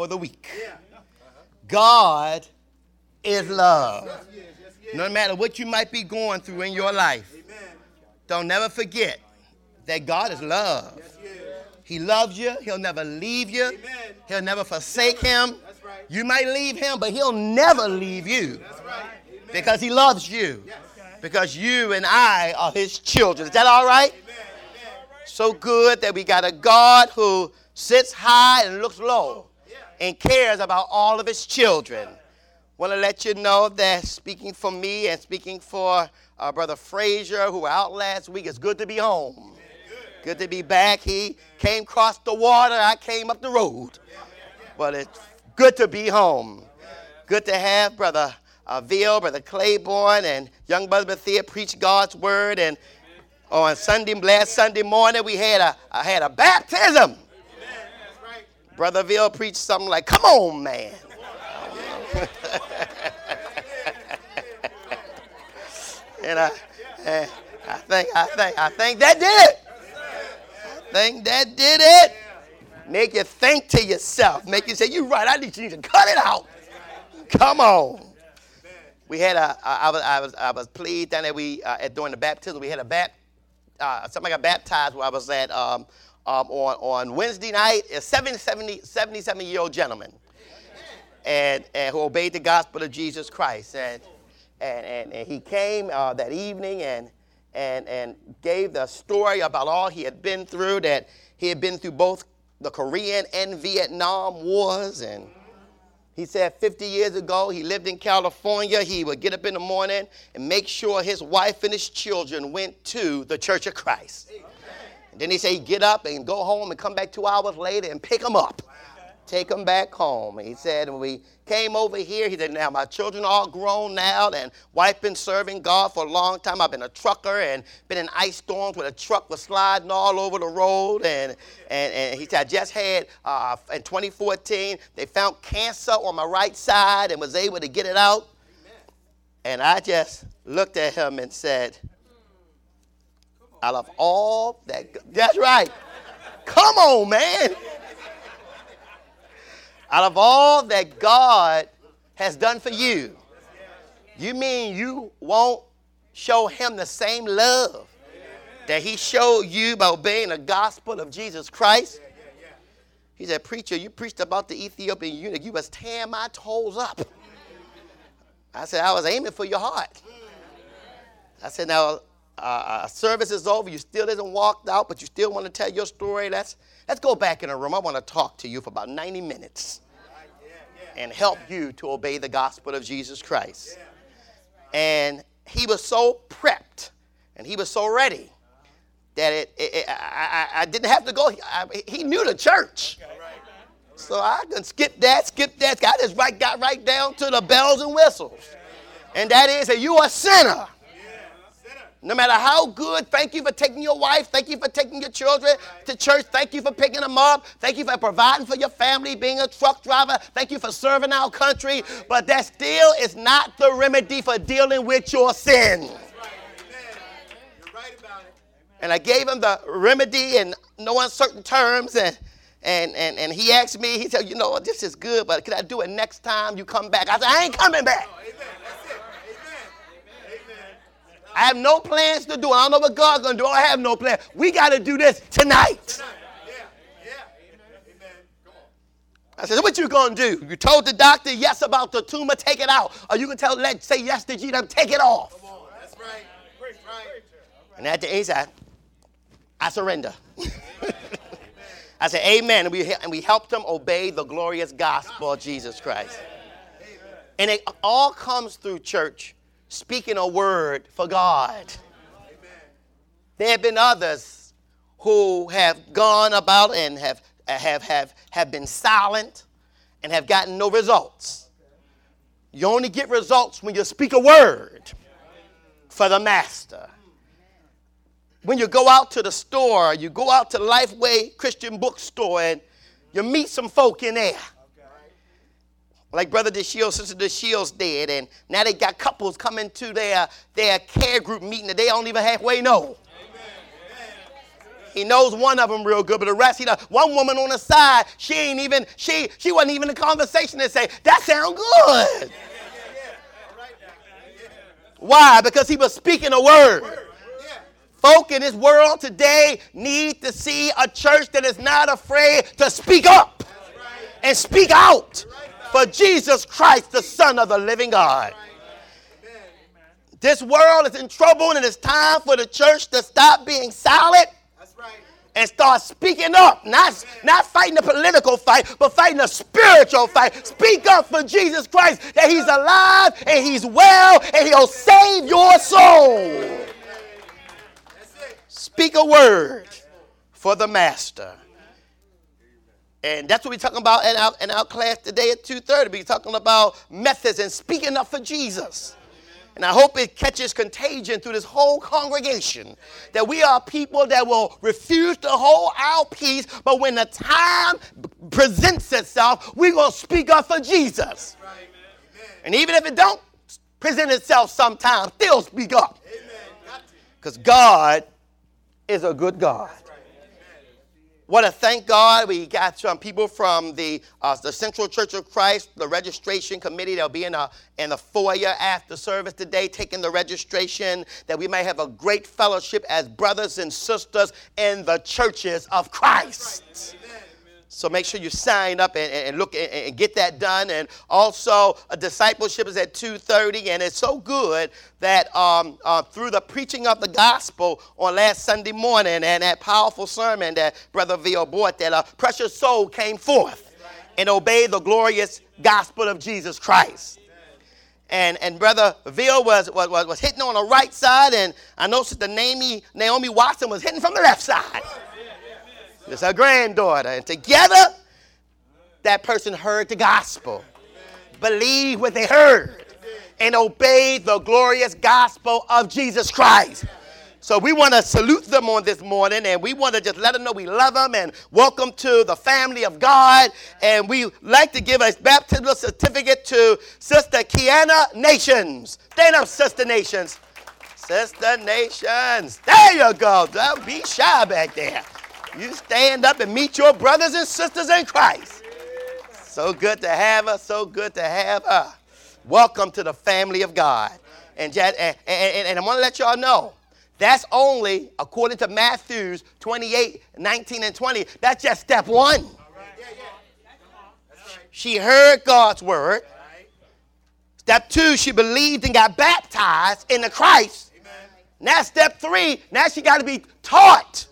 for the week. God is love. No matter what you might be going through in your life, don't never forget that God is love. He loves you. He'll never leave you. He'll never forsake him. You might leave him, but he'll never leave you because he loves you. Because you and I are his children. Is that all right? So good that we got a God who sits high and looks low and cares about all of his children. Want to let you know that speaking for me and speaking for uh, Brother Frazier, who were out last week, it's good to be home. Good to be back. He came across the water, I came up the road. But it's good to be home. Good to have Brother uh, Brother Claiborne, and young Brother Bethia preach God's word. And on Sunday, last Sunday morning, we had a, I had a baptism. Brother Veal preached something like, Come on, man. and I, I think, I think, I think that did it. I think that did it. Make you think to yourself. Make you say, "You're right. I need you to cut it out." Come on. We had a. I was. I was. I was pleased down there. We uh, at during the baptism. We had a bat. Uh, somebody got baptized where I was at um, um, on on Wednesday night. A 70, 70, 77 year old gentleman and, and who obeyed the gospel of Jesus Christ. And, and, and, and he came uh, that evening and, and, and gave the story about all he had been through, that he had been through both the Korean and Vietnam wars. And he said 50 years ago, he lived in California. He would get up in the morning and make sure his wife and his children went to the Church of Christ. And then he said get up and go home and come back two hours later and pick them up take them back home. He said, we came over here, he said, now my children are all grown now, and wife been serving God for a long time. I've been a trucker and been in ice storms where the truck was sliding all over the road. And, and, and he said, I just had, uh, in 2014, they found cancer on my right side and was able to get it out. And I just looked at him and said, out of all that, that's right. Come on, man out of all that God has done for you, you mean you won't show him the same love that he showed you by obeying the gospel of Jesus Christ? He said, Preacher, you preached about the Ethiopian eunuch. You was tearing my toes up. I said, I was aiming for your heart. I said, Now, uh, service is over. You still isn't walked out, but you still want to tell your story. Let's, let's go back in a room. I want to talk to you for about 90 minutes and help you to obey the gospel of Jesus Christ. And he was so prepped and he was so ready that it, it, it I, I, didn't have to go. I, he knew the church. So I can skip that, skip that. I just right, got right down to the bells and whistles. And that is that you are a sinner. No matter how good, thank you for taking your wife. Thank you for taking your children to church. Thank you for picking them up. Thank you for providing for your family, being a truck driver. Thank you for serving our country. But that still is not the remedy for dealing with your sin. And I gave him the remedy in no uncertain terms. And, and, and, and he asked me, he said, You know, this is good, but can I do it next time you come back? I said, I ain't coming back. I have no plans to do. I don't know what God's going to do. I have no plan. We got to do this tonight. I said, what you going to do? You told the doctor yes about the tumor, take it out. Or you can tell, let say yes to Jesus, take it off. That's right. And at the end, said, I surrender. I said, Amen. And we, and we helped him obey the glorious gospel of Jesus Christ. And it all comes through church speaking a word for God. There have been others who have gone about and have, have, have, have been silent and have gotten no results. You only get results when you speak a word for the master. When you go out to the store, you go out to Lifeway Christian bookstore and you meet some folk in there like Brother DeShields, Sister DeShields did, and now they got couples coming to their, their care group meeting that they don't even halfway know. He knows one of them real good, but the rest, he does. One woman on the side, she ain't even, she, she wasn't even in conversation to say, that sound good. Why? Because he was speaking a word. Folk in this world today need to see a church that is not afraid to speak up and speak out for Jesus Christ, the Son of the living God. This world is in trouble, and it's time for the church to stop being silent and start speaking up. Not, not fighting a political fight, but fighting a spiritual fight. Speak up for Jesus Christ that He's alive and He's well and He'll save your soul. Speak a word for the Master. And that's what we're talking about in our, in our class today at 2.30. We're talking about methods and speaking up for Jesus. And I hope it catches contagion through this whole congregation that we are people that will refuse to hold our peace, but when the time presents itself, we're going to speak up for Jesus. And even if it don't present itself sometimes, still speak up. Because God is a good God want to thank God. We got some people from the, uh, the Central Church of Christ, the registration committee. They'll be in, a, in the foyer after service today taking the registration, that we may have a great fellowship as brothers and sisters in the churches of Christ. So make sure you sign up and, and look and, and, get that done. And also, a discipleship is at 2:30, and it's so good that um, uh, through the preaching of the gospel on last Sunday morning and that powerful sermon that Brother Veal brought, that a precious soul came forth and obeyed the glorious gospel of Jesus Christ. And, and Brother Veal was, was, was hitting on the right side, and I noticed that Naomi, Naomi Watson was hitting from the left side. It's her granddaughter. And together, that person heard the gospel, believed what they heard, and obeyed the glorious gospel of Jesus Christ. So we want to salute them on this morning and we want to just let them know we love them and welcome to the family of God. And we like to give a baptismal certificate to Sister Kiana Nations. Stand up, Sister Nations. Sister Nations. There you go. Don't be shy back there. You stand up and meet your brothers and sisters in Christ. So good to have her. So good to have her. Welcome to the family of God. And, and, and, and I want to let y'all know that's only, according to Matthews 28 19 and 20, that's just step one. She heard God's word. Step two, she believed and got baptized in the Christ. Now, step three, now she got to be taught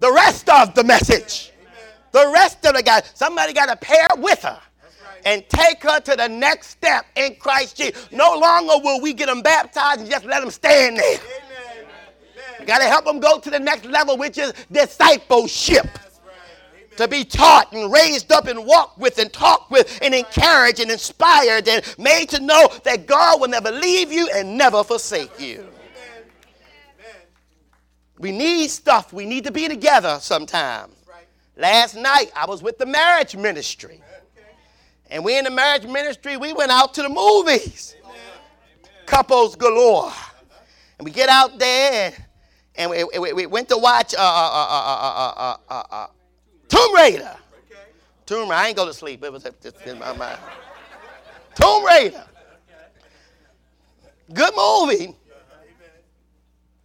the rest of the message. The rest of the guy. Somebody got to pair with her and take her to the next step in Christ Jesus. No longer will we get them baptized and just let them stand there. We got to help them go to the next level, which is discipleship. To be taught and raised up and walked with and talked with and encouraged and inspired and made to know that God will never leave you and never forsake you. We need stuff. We need to be together sometime. Right. Last night, I was with the marriage ministry. Okay. And we in the marriage ministry, we went out to the movies. Amen. Couples galore. And we get out there and, and we, we, we, went to watch uh, uh, uh, uh uh uh Tomb Raider. Okay. Tomb Raider. I ain't go to sleep. It was just in my mind. Tomb Raider. Good movie.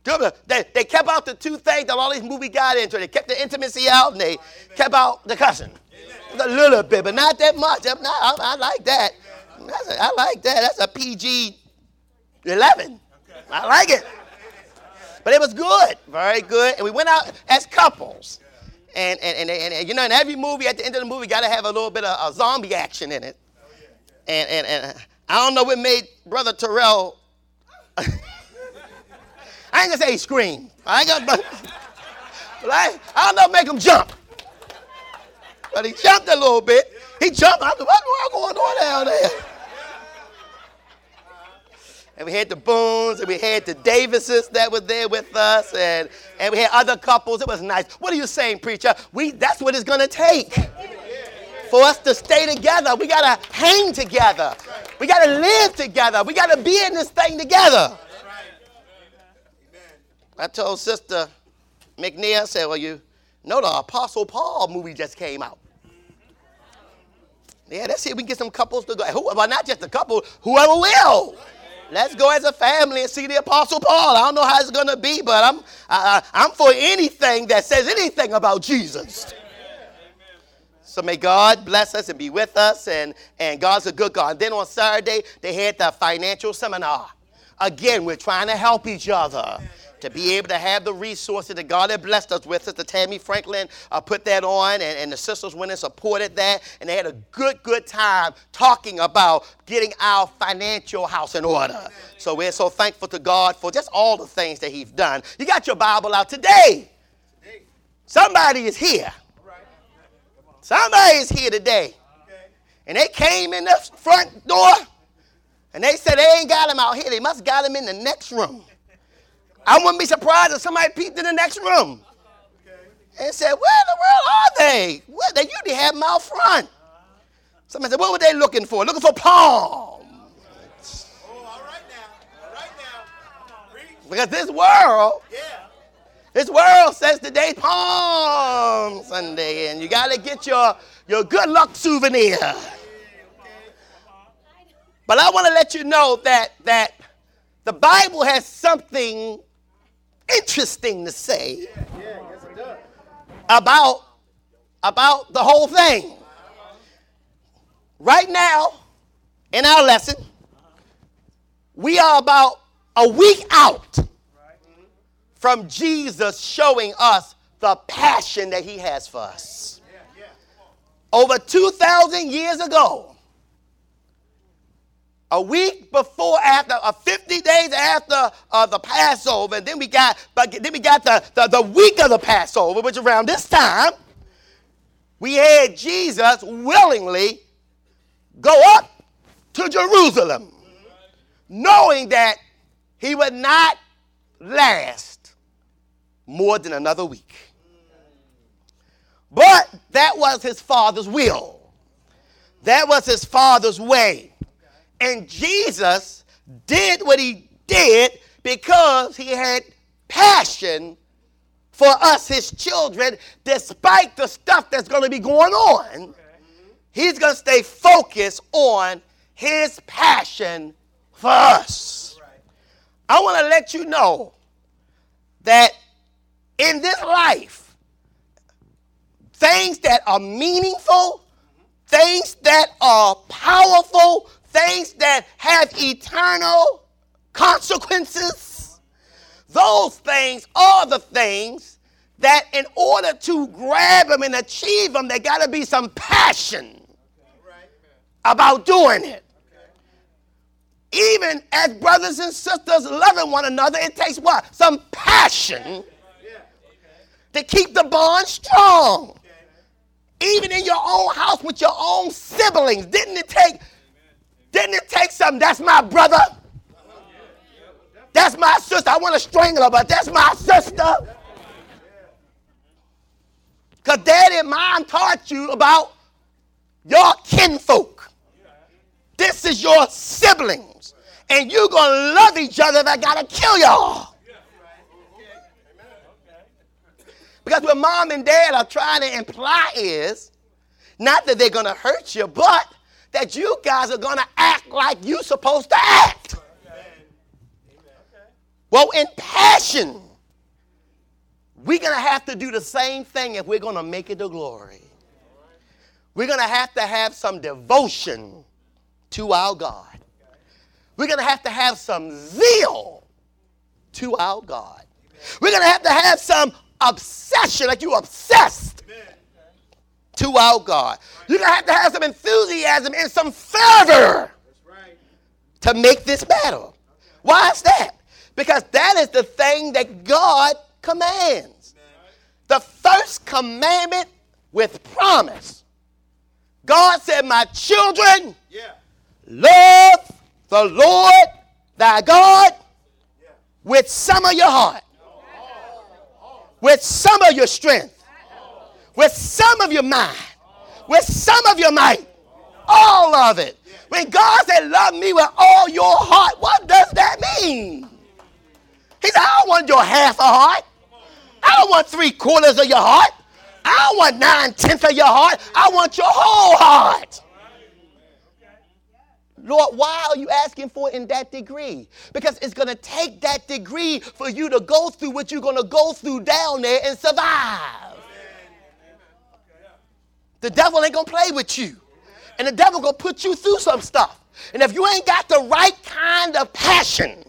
They, they kept out the two things that all these movies got into. They kept the intimacy out and they kept out the cussing. A little bit, but not that much. I, I like that. A, I like that. That's a PG 11. I like it. But it was good, very good. And we went out as couples. And, and, and, and, and you know, in every movie, at the end of the movie, got to have a little bit of a zombie action in it. Oh, and, and, and uh, I don't know what made Brother Terrell. I ain't gonna say he screamed. I ain't gonna, but, but I, don't know, make him jump. But he jumped a little bit. He jumped. I said, what's going on down there? And we had the Boones, and we had the Davises that were there with us, and, and we had other couples. It was nice. What are you saying, preacher? We, that's what it's going to take for us to stay together. We got to hang together. We got to live together. We got to be in this thing together. I told Sister McNeil I said, Well, you know the Apostle Paul movie just came out. Yeah, let's see if we can get some couples to go. Who, well, not just a couple, whoever will. Let's go as a family and see the Apostle Paul. I don't know how it's going to be, but I'm, uh, I'm for anything that says anything about Jesus. So may God bless us and be with us, and, and God's a good God. And then on Saturday, they had the financial seminar. Again, we're trying to help each other to be able to have the resources that God had blessed us with. Sister Tammy Franklin uh, put that on, and, and the sisters went and supported that, and they had a good, good time talking about getting our financial house in order. So we're so thankful to God for just all the things that He's done. You got your Bible out today. Somebody is here. Somebody is here today. And they came in the front door and they said they ain't got him out here. They must got him in the next room. I wouldn't be surprised if somebody peeked in the next room and said, Where in the world are they? Well, they usually have them out front. Somebody said, What were they looking for? Looking for palm. Because this world, this world says today's Palm Sunday, and you got to get your, your good luck souvenir. But I want to let you know that, that the Bible has something interesting to say about, about the whole thing. Right now, in our lesson, we are about a week out from Jesus showing us the passion that he has for us. Over 2,000 years ago, a week before after uh, 50 days after uh, the passover and then we got but then we got the, the, the week of the passover which around this time we had jesus willingly go up to jerusalem knowing that he would not last more than another week. But that was his father's will. That was his father's way and Jesus did what he did because he had passion for us, his children, despite the stuff that's going to be going on. He's going to stay focused on his passion for us. I want to let you know that in this life, things that are meaningful, things that are powerful, things that have eternal consequences, those things are the things that in order to grab them and achieve them, there got to be some passion about doing it. Even as brothers and sisters loving one another, it takes what? Some passion to keep the bond strong. Even in your own house with your own siblings, didn't it take didn't it take something? That's my brother. That's my sister. I want to strangle her, but that's my sister. Because daddy and mom taught you about your kinfolk. This is your siblings. And you're going to love each other if I got to kill y'all. Because what mom and dad are trying to imply is not that they're going to hurt you, but that you guys are going to act like you're supposed to act. Well, in passion, we're going to have to do the same thing if we're going to make it to glory. We're going to have to have some devotion to our God. We're going to have to have some zeal to our God. We're going to have to have some obsession, like you obsessed to our God. You're going to have to have some enthusiasm and some fervor to make this battle. Why is that? Because that is the thing that God commands. The first commandment with promise. God said, My children, love the Lord thy God with some of your heart, with some of your strength, with some of your mind, with some of your might, all of it. When God said, Love me with all your heart, what does that mean? He said, I don't want your half a heart. I don't want three quarters of your heart. I don't want nine tenths of your heart. I want your whole heart. Lord, why are you asking for it in that degree? Because it's going to take that degree for you to go through what you're going to go through down there and survive. The devil ain't to play with you. And the devil to put you through some stuff. And if you ain't got the right kind of passion,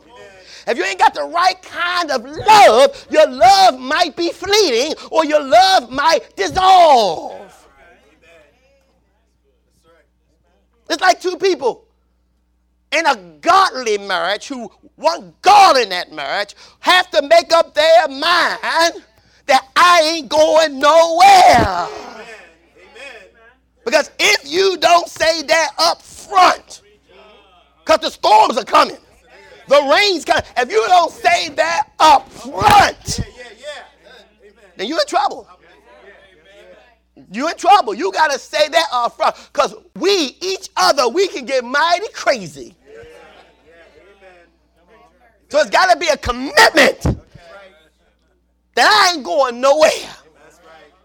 if you ain't got the right kind of love, your love might be fleeting or your love might dissolve. It's like two people in a godly marriage who want God in that marriage have to make up their mind that I ain't going nowhere. Because if you don't say that up front, because the storms are coming, the rain's coming. If you don't say that up front, then you're in trouble. You're in trouble. You got to say that up front because we, each other, we can get mighty crazy. So it's got to be a commitment that I ain't going nowhere.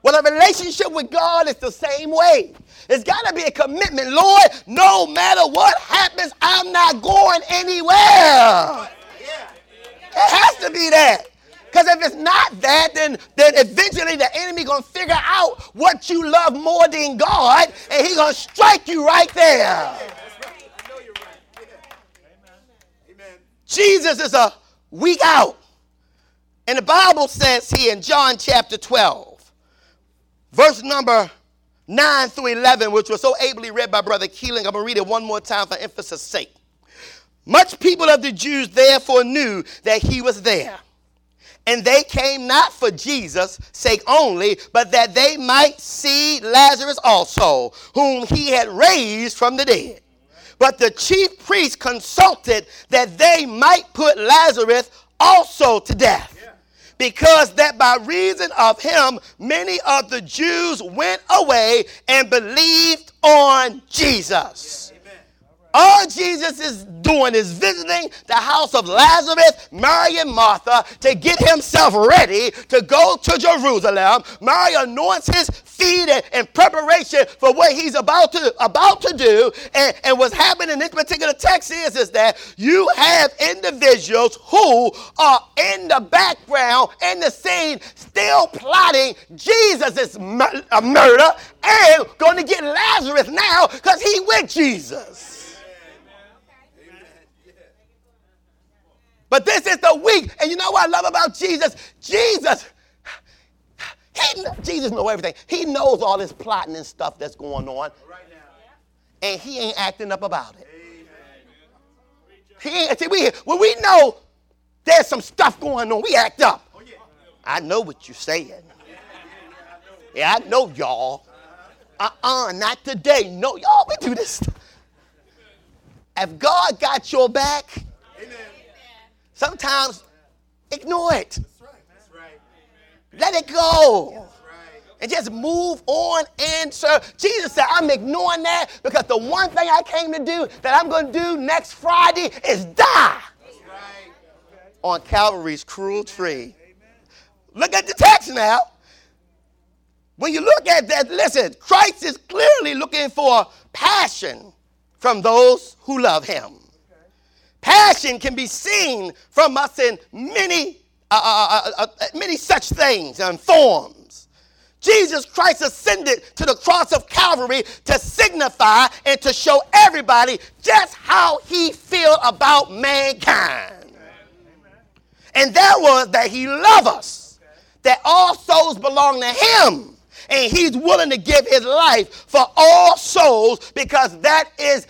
Well, a relationship with God is the same way. It's got to be a commitment. Lord, no matter what happens, I'm not going anywhere. It has to be that. Because if it's not that, then, then eventually the enemy going to figure out what you love more than God, and he's going to strike you right there. Jesus is a week out. And the Bible says here in John chapter 12, verse number 9 through 11, which was so ably read by Brother Keeling. I'm going to read it one more time for emphasis' sake. Much people of the Jews therefore knew that he was there. And they came not for Jesus' sake only, but that they might see Lazarus also, whom he had raised from the dead. But the chief priests consulted that they might put Lazarus also to death because that by reason of him many of the Jews went away and believed on Jesus. All Jesus is doing is visiting the house of Lazarus, Mary, and Martha to get himself ready to go to Jerusalem. Mary anoints his feet in preparation for what he's about to about to do. And, and what's happening in this particular text is, is that you have individuals who are in the background, in the scene, still plotting Jesus' uh, murder and going to get Lazarus now because he with Jesus. But this is the week. And you know what I love about Jesus? Jesus, he, Jesus knows everything. He knows all this plotting and stuff that's going on. And he ain't acting up about it. He ain't, see, we, when we know there's some stuff going on, we act up. Oh, I know what you're saying. Yeah, I know y'all. Uh-uh, not today. No, y'all, we do this. If God got your back, Sometimes ignore it. Let it go. And just move on and serve. Jesus said, I'm ignoring that because the one thing I came to do that I'm going to do next Friday is die on Calvary's cruel tree. Look at the text now. When you look at that, listen, Christ is clearly looking for passion from those who love him. Passion can be seen from us in many, uh, uh, uh, uh, many such things and forms. Jesus Christ ascended to the cross of Calvary to signify and to show everybody just how he feel about mankind. And that was that he loved us, that all souls belong to him, and he's willing to give his life for all souls because that is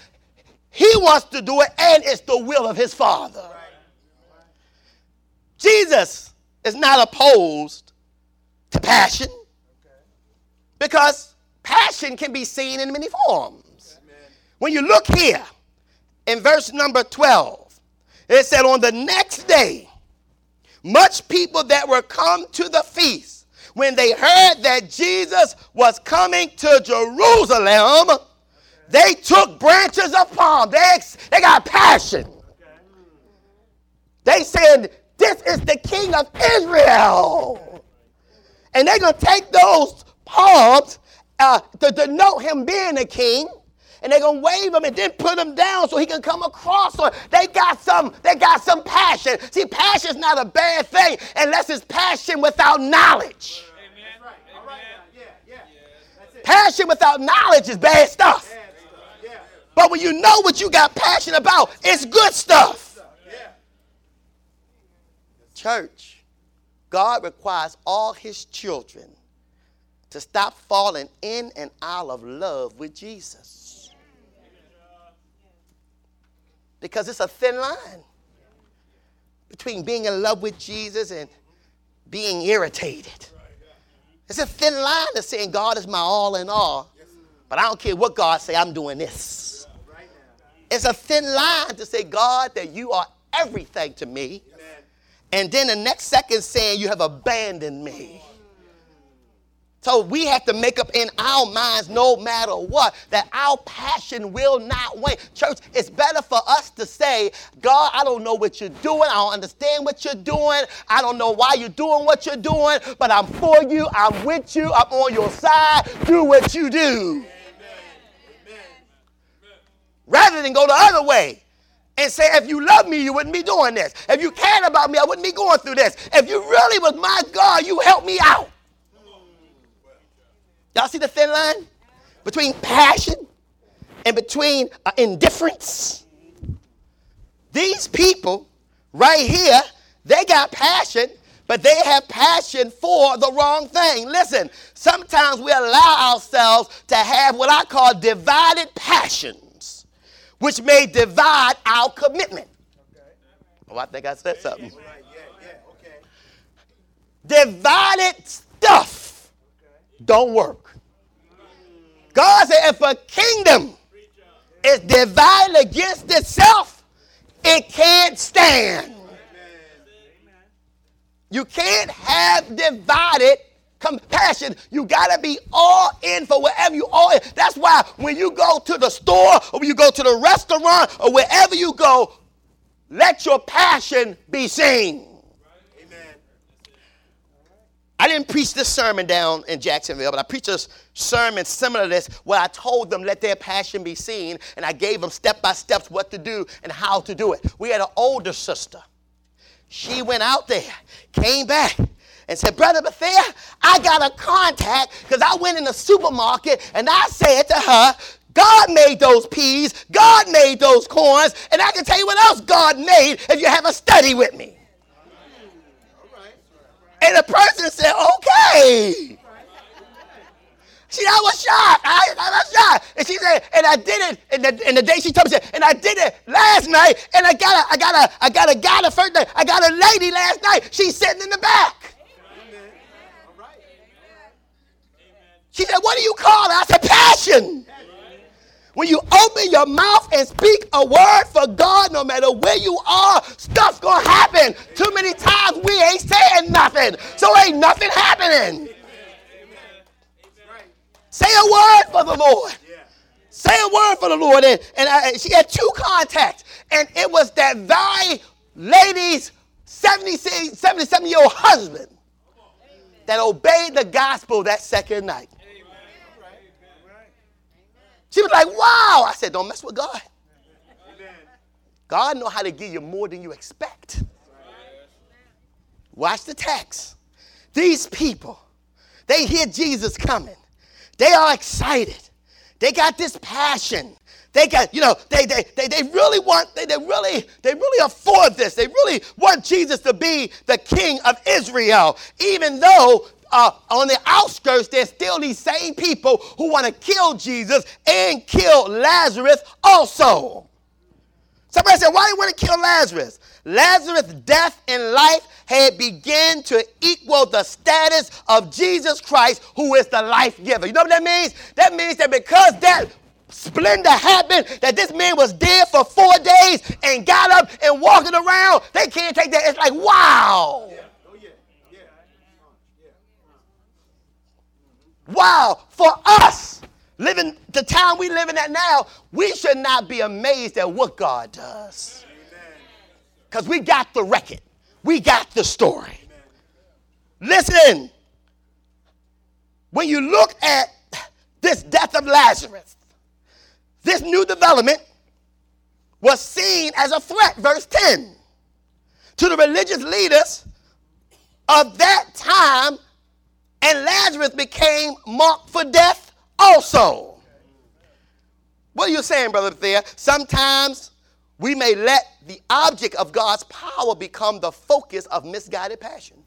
he wants to do it, and it's the will of his Father. Jesus is not opposed to passion because passion can be seen in many forms. When you look here in verse number 12, it said, On the next day, much people that were come to the feast, when they heard that Jesus was coming to Jerusalem, they took branches of palm. They, they got passion. They said, This is the king of Israel. And they're going to take those palms uh, to denote him being a king and they're gonna wave him and then put him down so he can come across. So they got some, they got some passion. See, passion's not a bad thing unless it's passion without knowledge. Passion without knowledge is bad stuff. But when you know what you got passion about, it's good stuff. Church, God requires all his children to stop falling in and out of love with Jesus. Because it's a thin line between being in love with Jesus and being irritated. It's a thin line to saying God is my all in all, but I don't care what God say, I'm doing this. It's a thin line to say, God, that you are everything to me, and then the next second saying you have abandoned me. So we have to make up in our minds, no matter what, that our passion will not wane. Church, it's better for us to say, God, I don't know what you're doing. I don't understand what you're doing. I don't know why you're doing what you're doing, but I'm for you. I'm with you. I'm on your side. Do what you do. Rather than go the other way and say, if you love me, you wouldn't be doing this. If you cared about me, I wouldn't be going through this. If you really was my God, you help me out. Y'all see the thin line between passion and between uh, indifference? These people right here, they got passion, but they have passion for the wrong thing. Listen, sometimes we allow ourselves to have what I call divided passions, which may divide our commitment. Oh, I think I said something. Divided stuff don't work. God said if a kingdom is divided against itself, it can't stand. You can't have divided compassion. You got to be all in for whatever you all in. That's why when you go to the store or when you go to the restaurant or wherever you go, let your passion be seen. I didn't preach this sermon down in Jacksonville, but I preached a sermon similar to this where I told them let their passion be seen, and I gave them step by steps what to do and how to do it. We had an older sister. She went out there, came back, and said, Brother Bethia, I got a contact because I went in the supermarket and I said to her, God made those peas, God made those corns, and I can tell you what else God made if you have a study with me. And the person said, okay. See, I was shocked. I, I was shocked. And she said, and I did it. And the, and the day she told me, she said, and I did it last night. And I got a, I got a, I got a guy the first day. I got a lady last night. She's sitting in the back. She said, what do you call it? I said, passion. When you open your mouth and speak a word for God, no matter where you are, stuff's gonna happen. Too many times we ain't saying nothing, so ain't nothing happening. Say a word for the Lord. Say a word for the Lord. And, and I, she had two contacts, and it was that thy lady's 77 year old husband that obeyed the gospel that second night. She was like, wow. I said, don't mess with God. God know how to give you more than you expect. Watch the text. These people, they hear Jesus coming. They are excited. They got this passion. They got, you know, they they they, they really want, they, they really, they really afford this. They really want Jesus to be the king of Israel. Even though uh, on the outskirts, there's still these same people who want to kill Jesus and kill Lazarus also. Somebody said, why do you want to kill Lazarus? Lazarus' death and life had begun to equal the status of Jesus Christ, who is the life giver. You know what that means? That means that because that splendor happened, that this man was dead for four days and got up and walking around, they can't take that. It's like, wow. Wow, for us, living the time we live in at now, we should not be amazed at what God does. Because we got the record. We got the story. Listen, when you look at this death of Lazarus, this new development was seen as a threat, verse 10, to the religious leaders of that time, and Lazarus became marked for death also. What are you saying, Brother Thea? Sometimes we may let the object of God's power become the focus of misguided passion.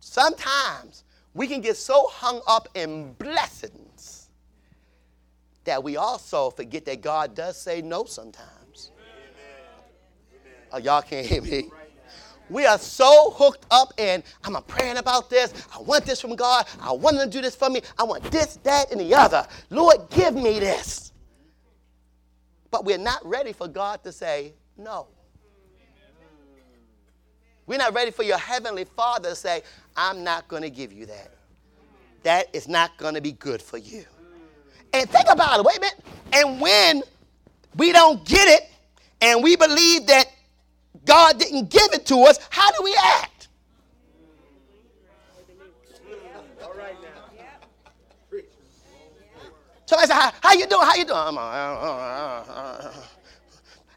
Sometimes we can get so hung up in blessings that we also forget that God does say no sometimes. Oh, y'all can't hear me. We are so hooked up in, I'm praying about this. I want this from God. I want him to do this for me. I want this, that, and the other. Lord, give me this. But we're not ready for God to say no. We're not ready for your heavenly Father to say, I'm not going to give you that. That is not going to be good for you. And think about it. Wait a minute. And when we don't get it and we believe that God didn't give it to us, how do we act? Somebody say, how, how you doing? How you doing? Uh, uh, uh,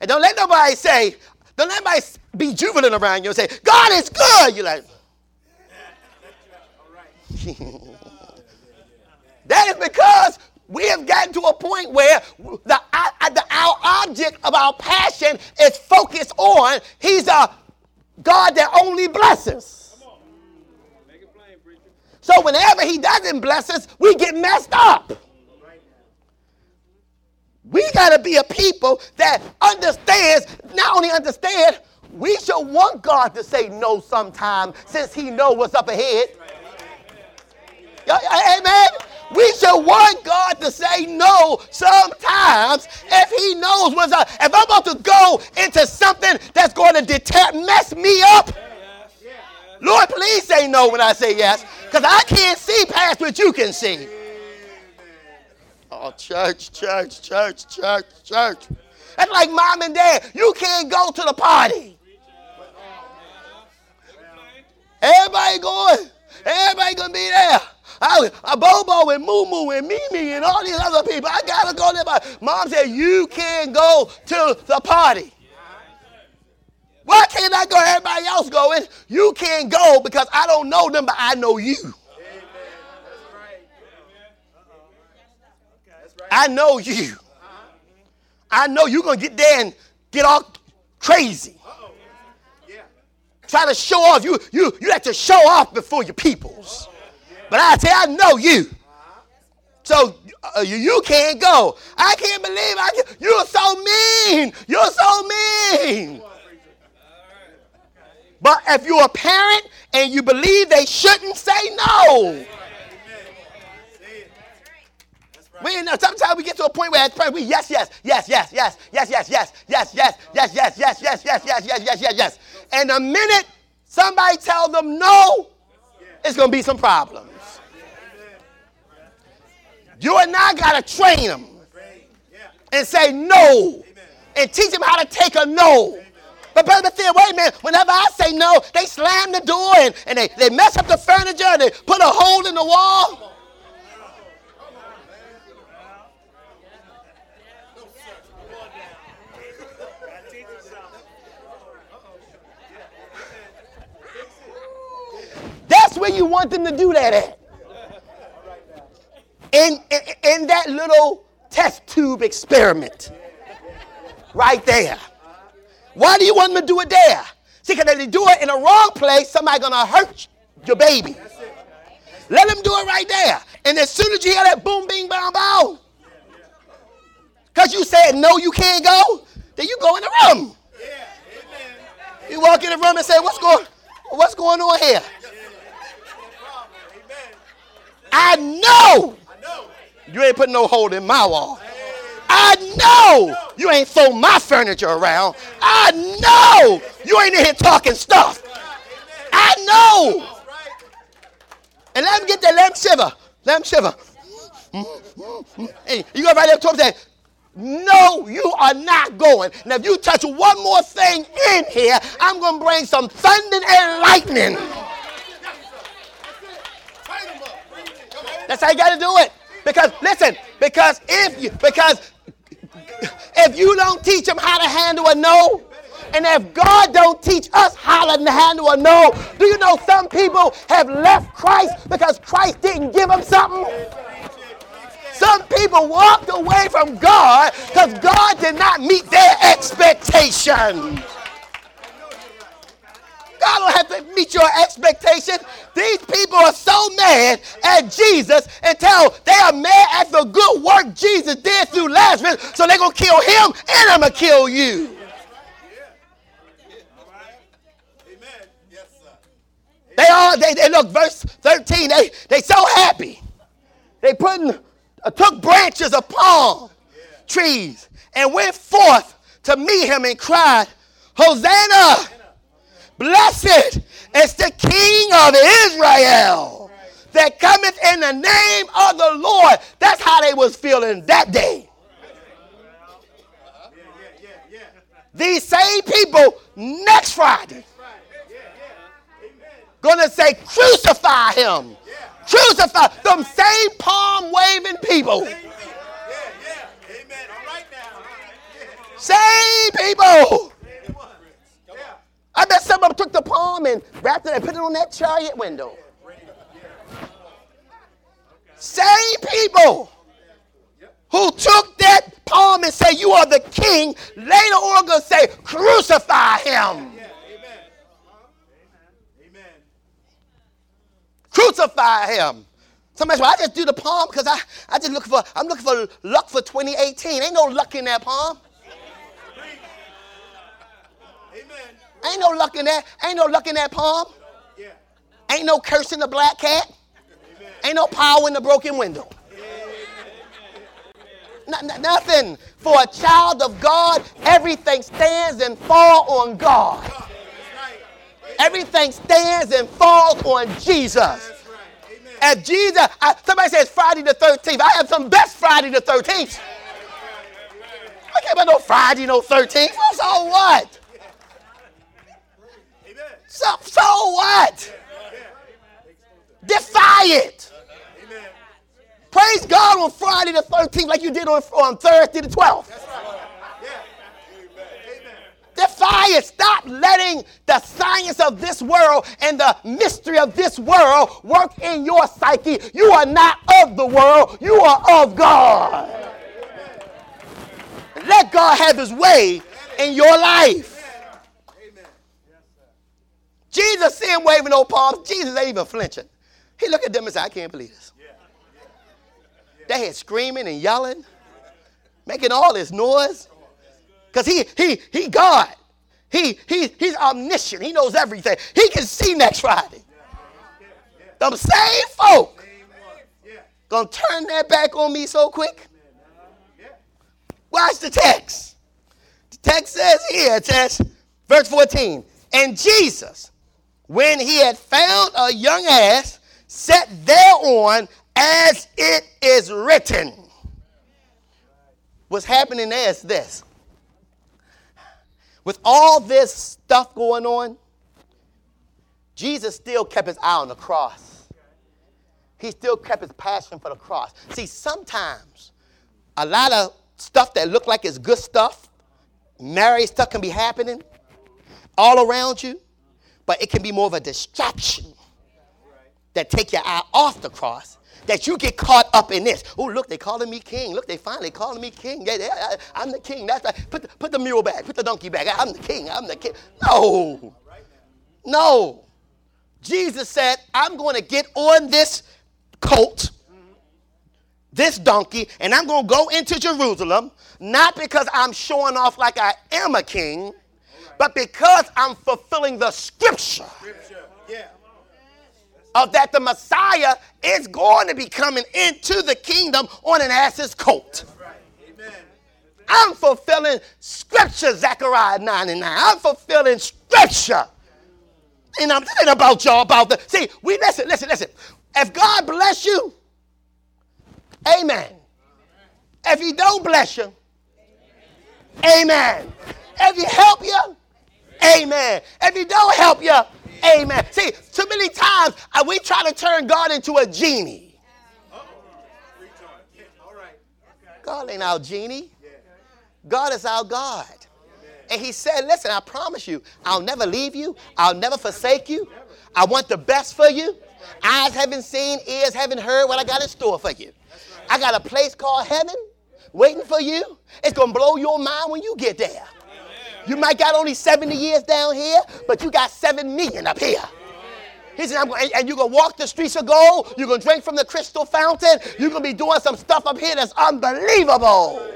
and don't let nobody say, don't let nobody be jubilant around you and say, God is good. You're like, that is because we have gotten to a point where the, uh, the, our object of our passion is focused on He's a God that only blesses. So whenever He doesn't bless us, we get messed up. We got to be a people that understands, not only understand, we should want God to say no sometime since he know what's up ahead. Amen. We want God to say no sometimes if He knows what's up. If I'm about to go into something that's going to deter- mess me up, Lord, please say no when I say yes, because I can't see past what you can see. Oh, church, church, church, church, church. That's like mom and dad. You can't go to the party. Everybody going. Everybody gonna be there. I, Bobo and Moo Moo and Mimi and all these other people. I gotta go there. but Mom said you can't go to the party. Why can't I go? Everybody else going. You can't go because I don't know them, but I know you. I know you. I know you're gonna get there and get all crazy. Try to show off. You you you like to show off before your peoples. But I you, I know you. So uh, you, can't go. I can't believe I can, you're so mean. You're so mean. But if you're a parent and you believe they shouldn't say no. We know sometimes we get to a point where we yes, yes, yes, yes, yes, yes, yes, yes, yes, yes, yes, yes, yes, yes, yes, yes, yes, yes, yes, yes. And the minute somebody tell them no, it's gonna be some problems. You and I gotta train them and say no and teach them how to take a no. But brother Thea, wait a minute. Whenever I say no, they slam the door and, and they, they mess up the furniture and they put a hole in the wall. That's where you want them to do that at. In, in, that little test tube experiment. Right there. Why do you want them to do it there? See, because if they do it in a wrong place, somebody gonna hurt your baby. Let them do it right there. And as soon as you hear that boom, bing, bow, bow, because you said no, you can't go, then you go in the room. You walk in the room and say, What's going, what's going on here? I know you ain't put no hole in my wall. I know you ain't throw my furniture around. I know you ain't in here talking stuff. I know. And let him get that, him shiver. Him shiver. Hey, you go right up to him and say, no, you are not going. Now, if you touch one more thing in here, I'm going to bring some thunder and lightning. That's how you got to do it. Because listen, because if you because if you don't teach them how to handle a no, and if God don't teach us how to handle a no, do you know some people have left Christ because Christ didn't give them something? Some people walked away from God because God did not meet their expectations. God don't have to meet your expectation. These people are so mad at Jesus until they are mad at the good work Jesus did through Lazarus, so they're going to kill him and I'm going to kill you. They all, they, they look, verse 13, they, they so happy. They putting, uh, took branches of palm trees and went forth to meet him and cried, Hosanna! Blessed is the King of Israel that cometh in the name of the Lord. That's how they was feeling that day. These same people next Friday gonna say, crucify him. Crucify them same palm waving people. Same people. I bet some of them took the palm and wrapped it and put it on that chariot window. Same people who took that palm and say, You are the king, later on gonna say, Crucify him. Crucify him. Somebody said, well, I just do the palm because I, I just look for, I'm looking for luck for 2018. Ain't no luck in that palm. Ain't no luck in that. Ain't no luck in that palm. Ain't no curse in the black cat. Ain't no power in the broken window. N- nothing. For a child of God, everything stands and falls on God. Everything stands and falls on Jesus. As Jesus, I, somebody says Friday the 13th. I have some best Friday the 13th. I can't about no Friday no 13th. So what? So, so what? Defy it. Praise God on Friday the 13th like you did on, on Thursday the 12th. Defy it. Stop letting the science of this world and the mystery of this world work in your psyche. You are not of the world, you are of God. Let God have his way in your life. Jesus see him waving no palms. Jesus ain't even flinching. He looked at them and said, I can't believe this. They had screaming and yelling, making all this noise. Because he, he, he God. He, he, he's omniscient. He knows everything. He can see next Friday. Them same folk gonna turn their back on me so quick. Watch the text. The text says here, it says, verse 14, and Jesus, when he had found a young ass, sat thereon as it is written. What's happening there is this. With all this stuff going on, Jesus still kept his eye on the cross. He still kept his passion for the cross. See, sometimes a lot of stuff that look like it's good stuff, married stuff can be happening all around you but it can be more of a distraction that take your eye off the cross that you get caught up in this. Oh, look, they calling me king. Look, they finally calling me king. Yeah, yeah, I'm the king. That's right. Put the, put the mule back. Put the donkey back. I'm the king. I'm the king. No. No. Jesus said, I'm going to get on this colt, this donkey, and I'm going to go into Jerusalem, not because I'm showing off like I am a king, but because I'm fulfilling the scripture. Of that the Messiah is going to be coming into the kingdom on an ass's coat. I'm fulfilling scripture, Zechariah 9 and 9. I'm fulfilling scripture. And I'm thinking about y'all about the. See, we listen, listen, listen. If God bless you, amen. If he don't bless you, amen. If he help you, Amen. If he don't help you, amen. See, too many times uh, we try to turn God into a genie. God ain't our genie. God is our God. And he said, listen, I promise you, I'll never leave you. I'll never forsake you. I want the best for you. Eyes haven't seen, ears haven't heard what I got in store for you. I got a place called heaven waiting for you. It's going to blow your mind when you get there. You might got only 70 years down here, but you got 7 million up here. He said, going, and you're going to walk the streets of gold. You're going to drink from the crystal fountain. You're going to be doing some stuff up here that's unbelievable.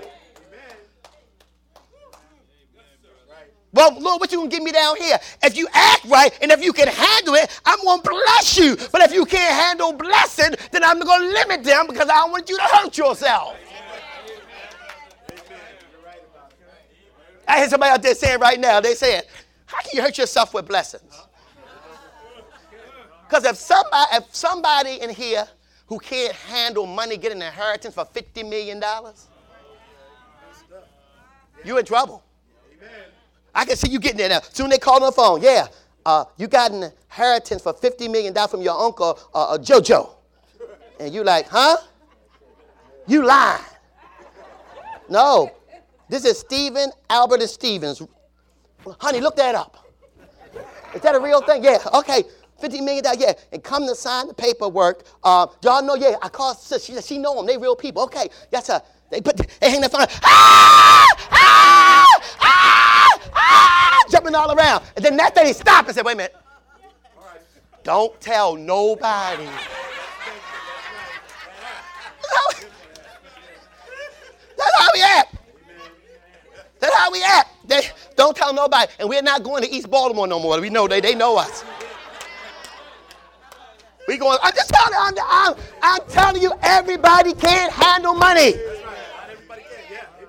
Well, Lord, what you gonna give me down here? If you act right and if you can handle it, I'm gonna bless you. But if you can't handle blessing, then I'm gonna limit them because I don't want you to hurt yourself. I hear somebody out there saying right now, they saying, how can you hurt yourself with blessings? Because if somebody, if somebody in here who can't handle money getting an inheritance for $50 million, you're in trouble. I can see you getting there now. Soon they call on the phone. Yeah, uh, you got an inheritance for $50 million from your uncle, uh, uh, JoJo. And you like, huh? You lying. No, this is Stephen, Albert, and Stevens. Honey, look that up. Is that a real thing? Yeah, okay. $50 million, yeah. And come to sign the paperwork. Uh, y'all know, yeah, I called. She, said she know them. They real people. Okay, that's a, they put, they hang their phone. Ah! Ah! Ah! Ah! Jumping all around. And then that thing stopped and said, wait a minute. Don't tell nobody. That's how we act. That's how we act. They, don't tell nobody. And we're not going to East Baltimore no more. We know they, they know us. We going, I'm just telling I'm, I'm, I'm telling you, everybody can't handle money.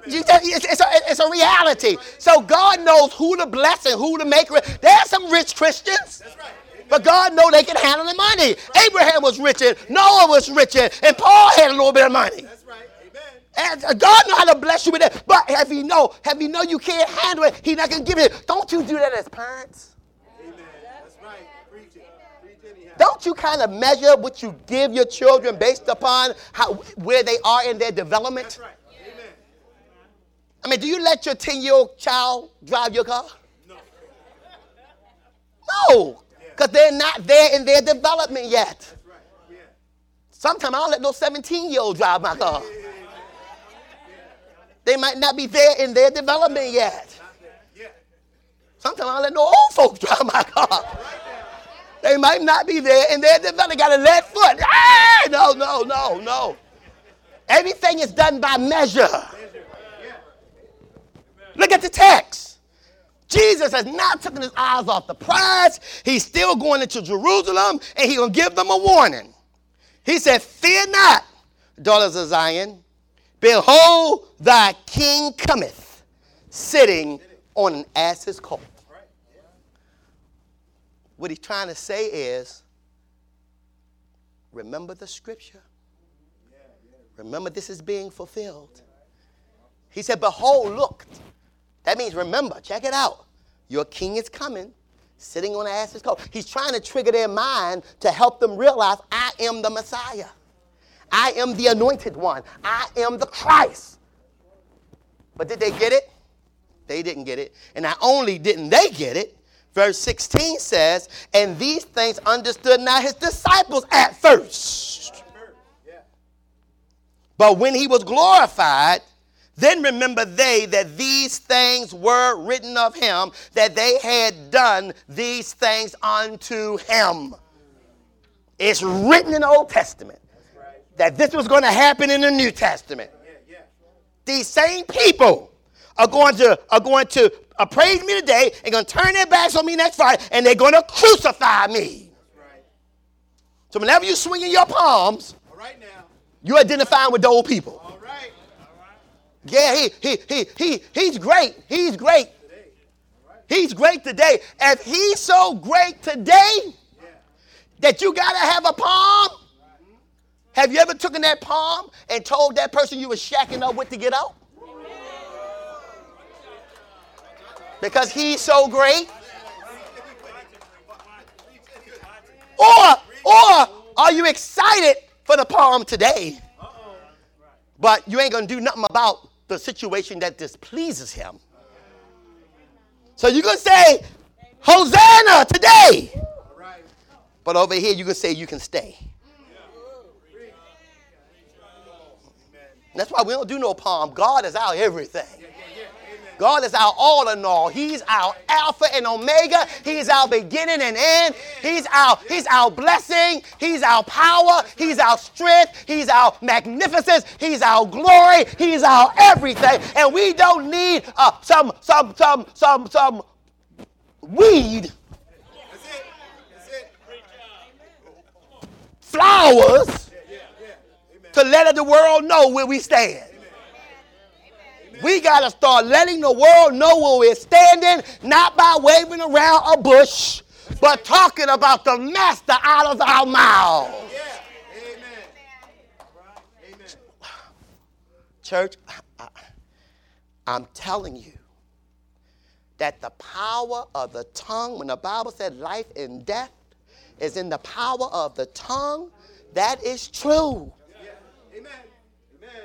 It's, it's, a, it's a reality. So God knows who to bless and who to make rich. There are some rich Christians. But God know they can handle the money. Abraham was rich and Noah was rich and Paul had a little bit of money. And uh, God know how to bless you with it. But have you know, have you know you can't handle it, He's not gonna give it. Don't you do that as parents? Amen. That's right. Preach it. Preach it Don't you kind of measure what you give your children based upon how where they are in their development? That's right. Amen. I mean, do you let your 10-year-old child drive your car? No. No. Because they're not there in their development yet. That's right. Yeah. Sometimes I don't let no 17-year-old drive my car. Yeah. They might not be there in their development yet. Sometimes I let no old folks drive my car. They might not be there in their development. Got a left foot. Ah, no, no, no, no. Everything is done by measure. Look at the text. Jesus has not taken his eyes off the prize. He's still going into Jerusalem and he's going to give them a warning. He said, Fear not, daughters of Zion. Behold, thy king cometh, sitting on an ass's colt. What he's trying to say is remember the scripture. Remember, this is being fulfilled. He said, Behold, look. That means remember, check it out. Your king is coming, sitting on an ass's colt. He's trying to trigger their mind to help them realize I am the Messiah. I am the anointed one. I am the Christ. But did they get it? They didn't get it. And not only didn't they get it, verse 16 says, and these things understood not his disciples at first. But when he was glorified, then remember they that these things were written of him, that they had done these things unto him. It's written in the Old Testament that this was going to happen in the New Testament. These same people are going to are going to uh, appraise me today and going to turn their backs on me next Friday, and they're going to crucify me. So whenever you swinging your palms, you're identifying with those people. Yeah, he, he, he, he, he's great. He's great. He's great today. If he's so great today that you got to have a palm, have you ever taken that palm and told that person you were shacking up with to get out? Because he's so great? Or, or are you excited for the palm today? but you ain't to do nothing about the situation that displeases him. So you can say, Hosanna today. But over here, you can say, you can stay. That's why we don't do no palm. God is our everything. God is our all in all. He's our Alpha and Omega. He's our beginning and end. He's our, he's our blessing. He's our power. He's our strength. He's our magnificence. He's our glory. He's our everything. And we don't need uh, some, some, some, some, some weed. Flowers to let the world know where we stand. We got to start letting the world know where we're standing, not by waving around a bush, but talking about the master out of our mouths. Church, I'm telling you that the power of the tongue, when the Bible said life and death is in the power of the tongue, that is true.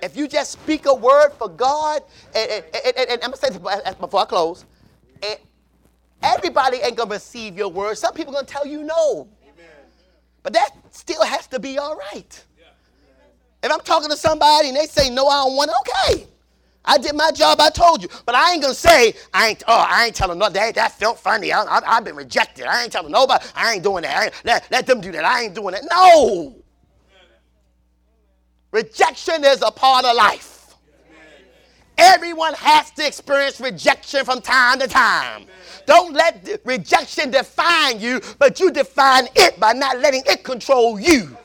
If you just speak a word for God, and, and, and, and I'm going to say this before I close, everybody ain't going to receive your word. Some people are going to tell you no. But that still has to be all right. If I'm talking to somebody and they say, no, I don't want it, okay. I did my job, I told you. But I ain't gonna say, I ain't, oh, I ain't telling no, that, that felt funny. I, have been rejected. I ain't telling nobody, I ain't doing that. Let, let them do that. I ain't doing that. No. Rejection is a part of life. Everyone has to experience rejection from time to time. Don't let rejection define you, but you define it by not letting it control you.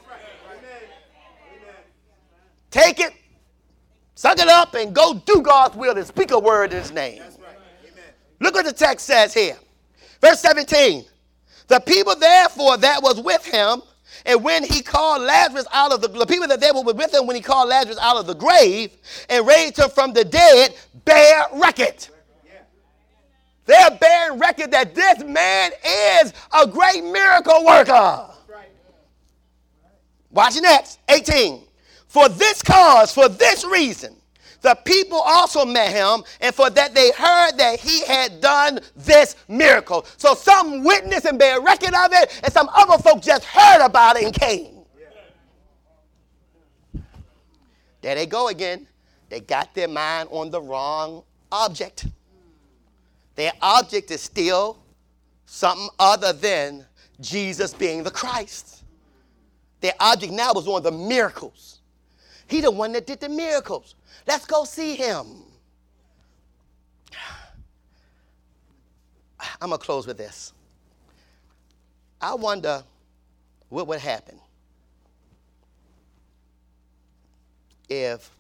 Take it, suck it up, and go do God's will and speak a word in His name. Look what the text says here. Verse 17. The people, therefore, that was with him and when he called Lazarus out of the, the people that they were with him when he called Lazarus out of the grave and raised him from the dead, bear record. They're bearing record that this man is a great miracle worker. Watch next, 18. For this cause, for this reason, the people also met him, and for that they heard that he had done this miracle. So some witnessed and bear record of it, and some other folk just heard about it and came. There they go again. They got their mind on the wrong object. Their object is still something other than Jesus being the Christ. Their object now was on the miracles. He the one that did the miracles. Let's go see him. I'm going to close with this. I wonder what would happen if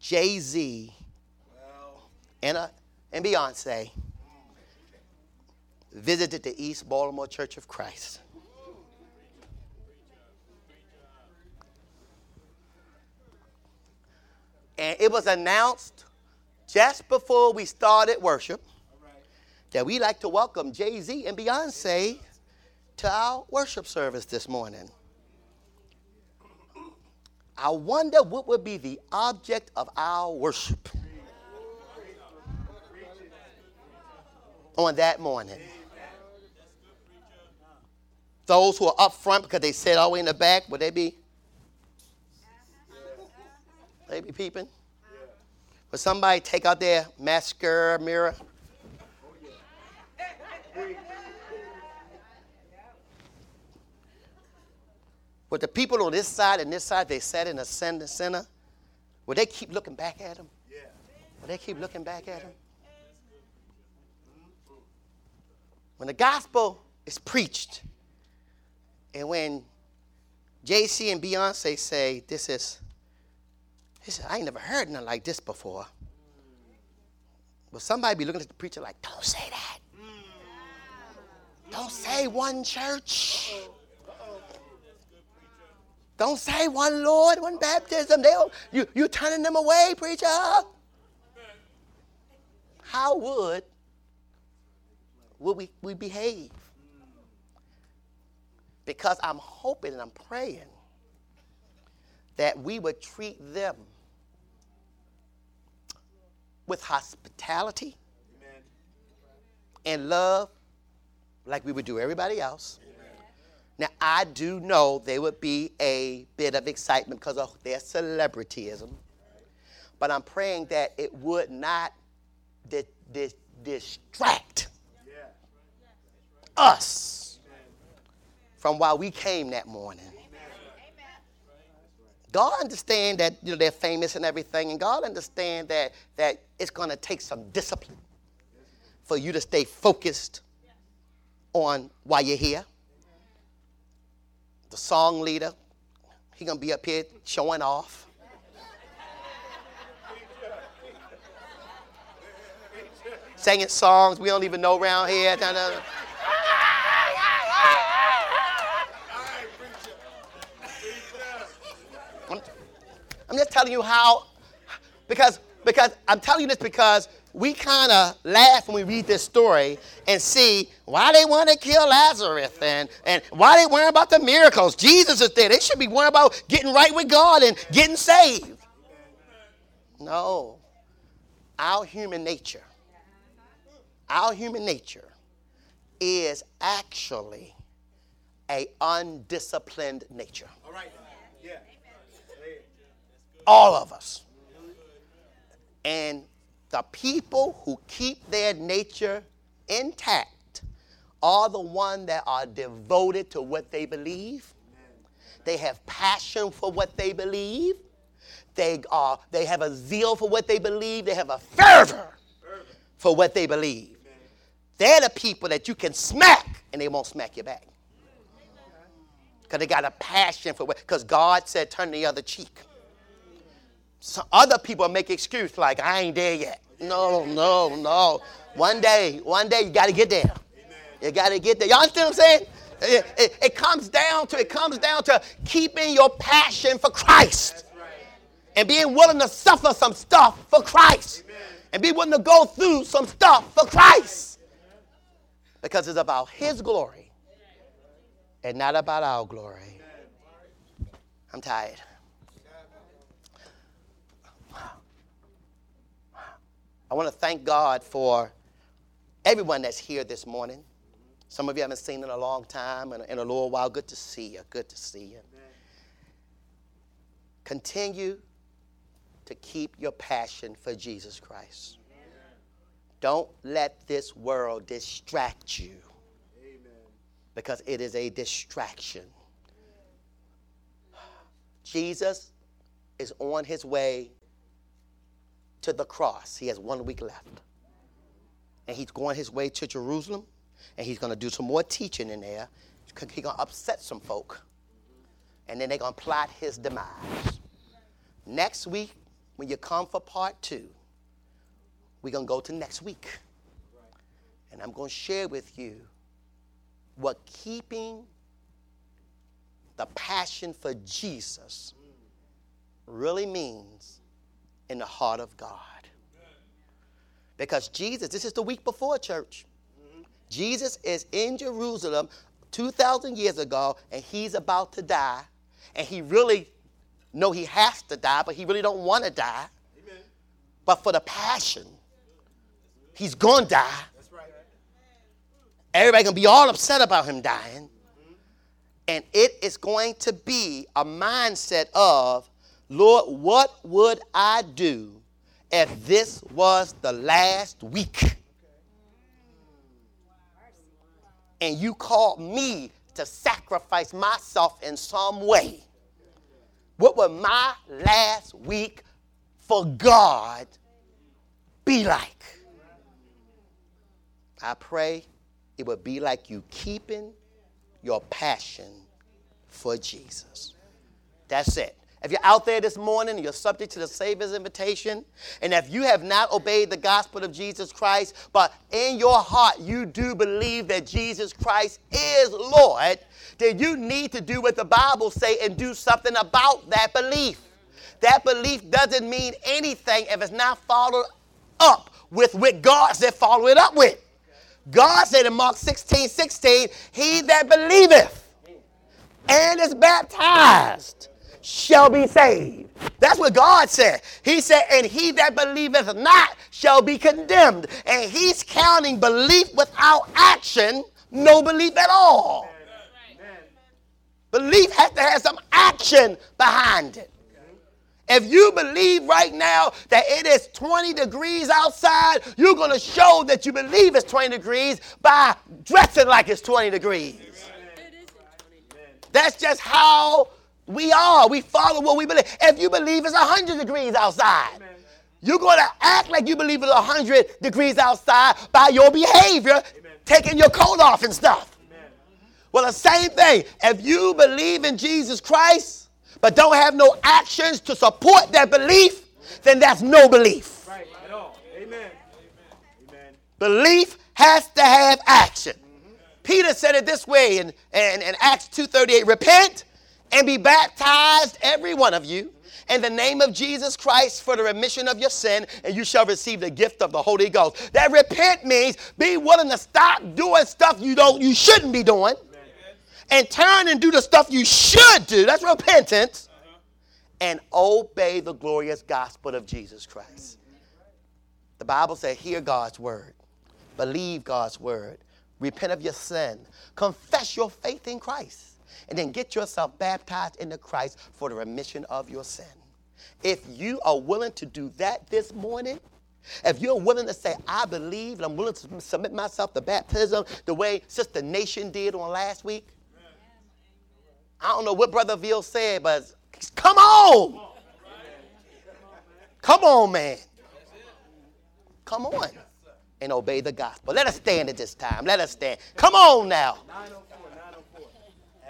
Jay Z and, uh, and Beyonce visited the East Baltimore Church of Christ. And it was announced just before we started worship that we like to welcome Jay Z and Beyonce to our worship service this morning. I wonder what would be the object of our worship on that morning. Those who are up front because they sat all the way in the back, would they be they be peeping? Yeah. Would somebody take out their mascara mirror? Would the people on this side and this side, they sat in the center, would they keep looking back at them? Yeah. Would they keep looking back at them? When the gospel is preached, and when Jay Z and Beyonce say, This is he said, I ain't never heard nothing like this before. But somebody be looking at the preacher like, don't say that. Don't say one church. Don't say one Lord, one baptism. They you you turning them away, preacher. How would would we, we behave? Because I'm hoping and I'm praying that we would treat them with hospitality Amen. and love like we would do everybody else. Amen. Now, I do know there would be a bit of excitement because of their celebrityism, but I'm praying that it would not di- di- distract us from why we came that morning. God understand that you know they're famous and everything, and God understand that that it's going to take some discipline for you to stay focused on why you're here. The song leader, he gonna be up here showing off. Singing songs we don't even know around here. I'm just telling you how, because, because I'm telling you this because we kind of laugh when we read this story and see why they want to kill Lazarus and, and why they worry about the miracles. Jesus is there. They should be worrying about getting right with God and getting saved. No. Our human nature, our human nature is actually a undisciplined nature. All right. All of us. And the people who keep their nature intact are the ones that are devoted to what they believe. They have passion for what they believe. They, are, they have a zeal for what they believe. They have a fervor for what they believe. They're the people that you can smack and they won't smack you back. Because they got a passion for what, because God said, turn the other cheek. Some other people make excuse like, I ain't there yet. No, no, no. One day, one day you got to get there. You got to get there. Y'all understand what I'm saying? It, it, it, comes down to it comes down to keeping your passion for Christ and being willing to suffer some stuff for Christ and be willing to go through some stuff for Christ because it's about His glory and not about our glory. I'm tired. I want to thank God for everyone that's here this morning. Some of you haven't seen in a long time, and in a little while. Good to see you. Good to see you. Amen. Continue to keep your passion for Jesus Christ. Amen. Don't let this world distract you Amen. because it is a distraction. Jesus is on his way to the cross. He has one week left. And he's going his way to Jerusalem, and he's going to do some more teaching in there. He's going to upset some folk, and then they're going to plot his demise. Next week, when you come for part two, we're going to go to next week. And I'm going to share with you what keeping the passion for Jesus really means in the heart of God. Because Jesus, this is the week before church. Jesus is in Jerusalem 2,000 years ago, and he's about to die. And he really no, he has to die, but he really don't want to die. Amen. But for the passion, he's going to die. Everybody going to be all upset about him dying. Mm-hmm. And it is going to be a mindset of Lord, what would I do if this was the last week? And you called me to sacrifice myself in some way. What would my last week for God be like? I pray it would be like you keeping your passion for Jesus. That's it. If you're out there this morning and you're subject to the Savior's invitation, and if you have not obeyed the gospel of Jesus Christ, but in your heart you do believe that Jesus Christ is Lord, then you need to do what the Bible say and do something about that belief. That belief doesn't mean anything if it's not followed up with what God said follow it up with. God said in Mark 16, 16, he that believeth and is baptized shall be saved. That's what God said. He said, and he that believeth not shall be condemned. And he's counting belief without action, no belief at all. Belief has to have some action behind it. If you believe right now that it is 20 degrees outside, you're going to show that you believe it's 20 degrees by dressing like it's 20 degrees. That's just how we are. We follow what we believe. If you believe it's 100 degrees outside, you're going to act like you believe it's 100 degrees outside by your behavior, taking your coat off and stuff. Well, the same thing. If you believe in Jesus Christ, but don't have no actions to support that belief, then that's no belief. Right, at all. Amen. Amen. Belief has to have action. Mm-hmm. Peter said it this way in, in, in Acts 2.38, repent and be baptized, every one of you, in the name of Jesus Christ for the remission of your sin, and you shall receive the gift of the Holy Ghost. That repent means be willing to stop doing stuff you don't you shouldn't be doing and turn and do the stuff you should do. That's repentance. Uh-huh. And obey the glorious gospel of Jesus Christ. The Bible says, hear God's word, believe God's word, repent of your sin, confess your faith in Christ, and then get yourself baptized into Christ for the remission of your sin. If you are willing to do that this morning, if you're willing to say, I believe, and I'm willing to submit myself to baptism the way Sister Nation did on last week, I don't know what Brother Veal said, but come on. Come on, man. Come on and obey the gospel. Let us stand at this time. Let us stand. Come on now.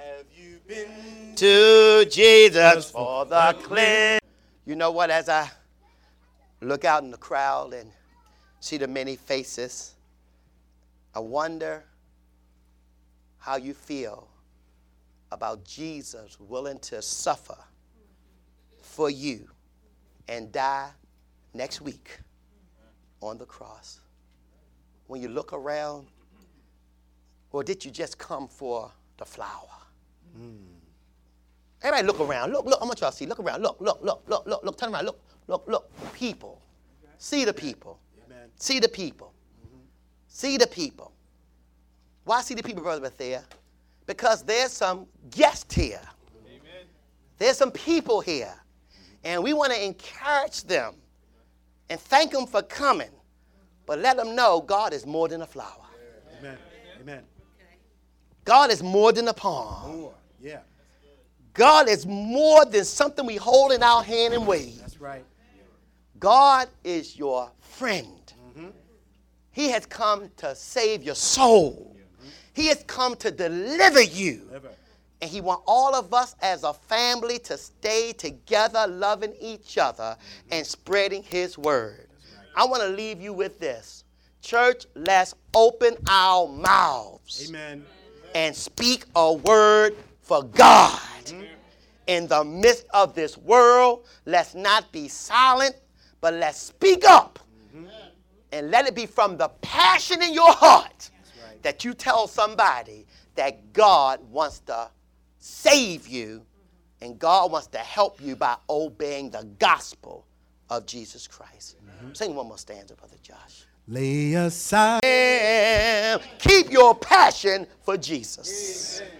Have you been to Jesus for the cleanse? You know what? As I look out in the crowd and see the many faces, I wonder how you feel about Jesus willing to suffer for you and die next week on the cross. When you look around, or did you just come for the flower? Mm. Everybody look around. Look, look, I want y'all to see. Look around. Look, look, look, look, look, look. Turn around. Look, look, look. People. See the people. Amen. See the people. Mm-hmm. See the people. Why see the people, Brother Bethia? because there's some guests here. Amen. There's some people here. And we want to encourage them and thank them for coming. But let them know God is more than a flower. Amen. Amen. God is more than a palm. More. Yeah. God is more than something we hold in our hand and wave. That's right. God is your friend. Mm-hmm. He has come to save your soul. He has come to deliver you. And he wants all of us as a family to stay together, loving each other and spreading his word. I want to leave you with this. Church, let's open our mouths Amen. and speak a word for God. Mm-hmm. In the midst of this world, let's not be silent, but let's speak up. Mm-hmm. And let it be from the passion in your heart that you tell somebody that God wants to save you and God wants to help you by obeying the gospel of Jesus Christ. Mm-hmm. Sing one more stanza, Brother Josh. Lay aside. Keep your passion for Jesus. Amen.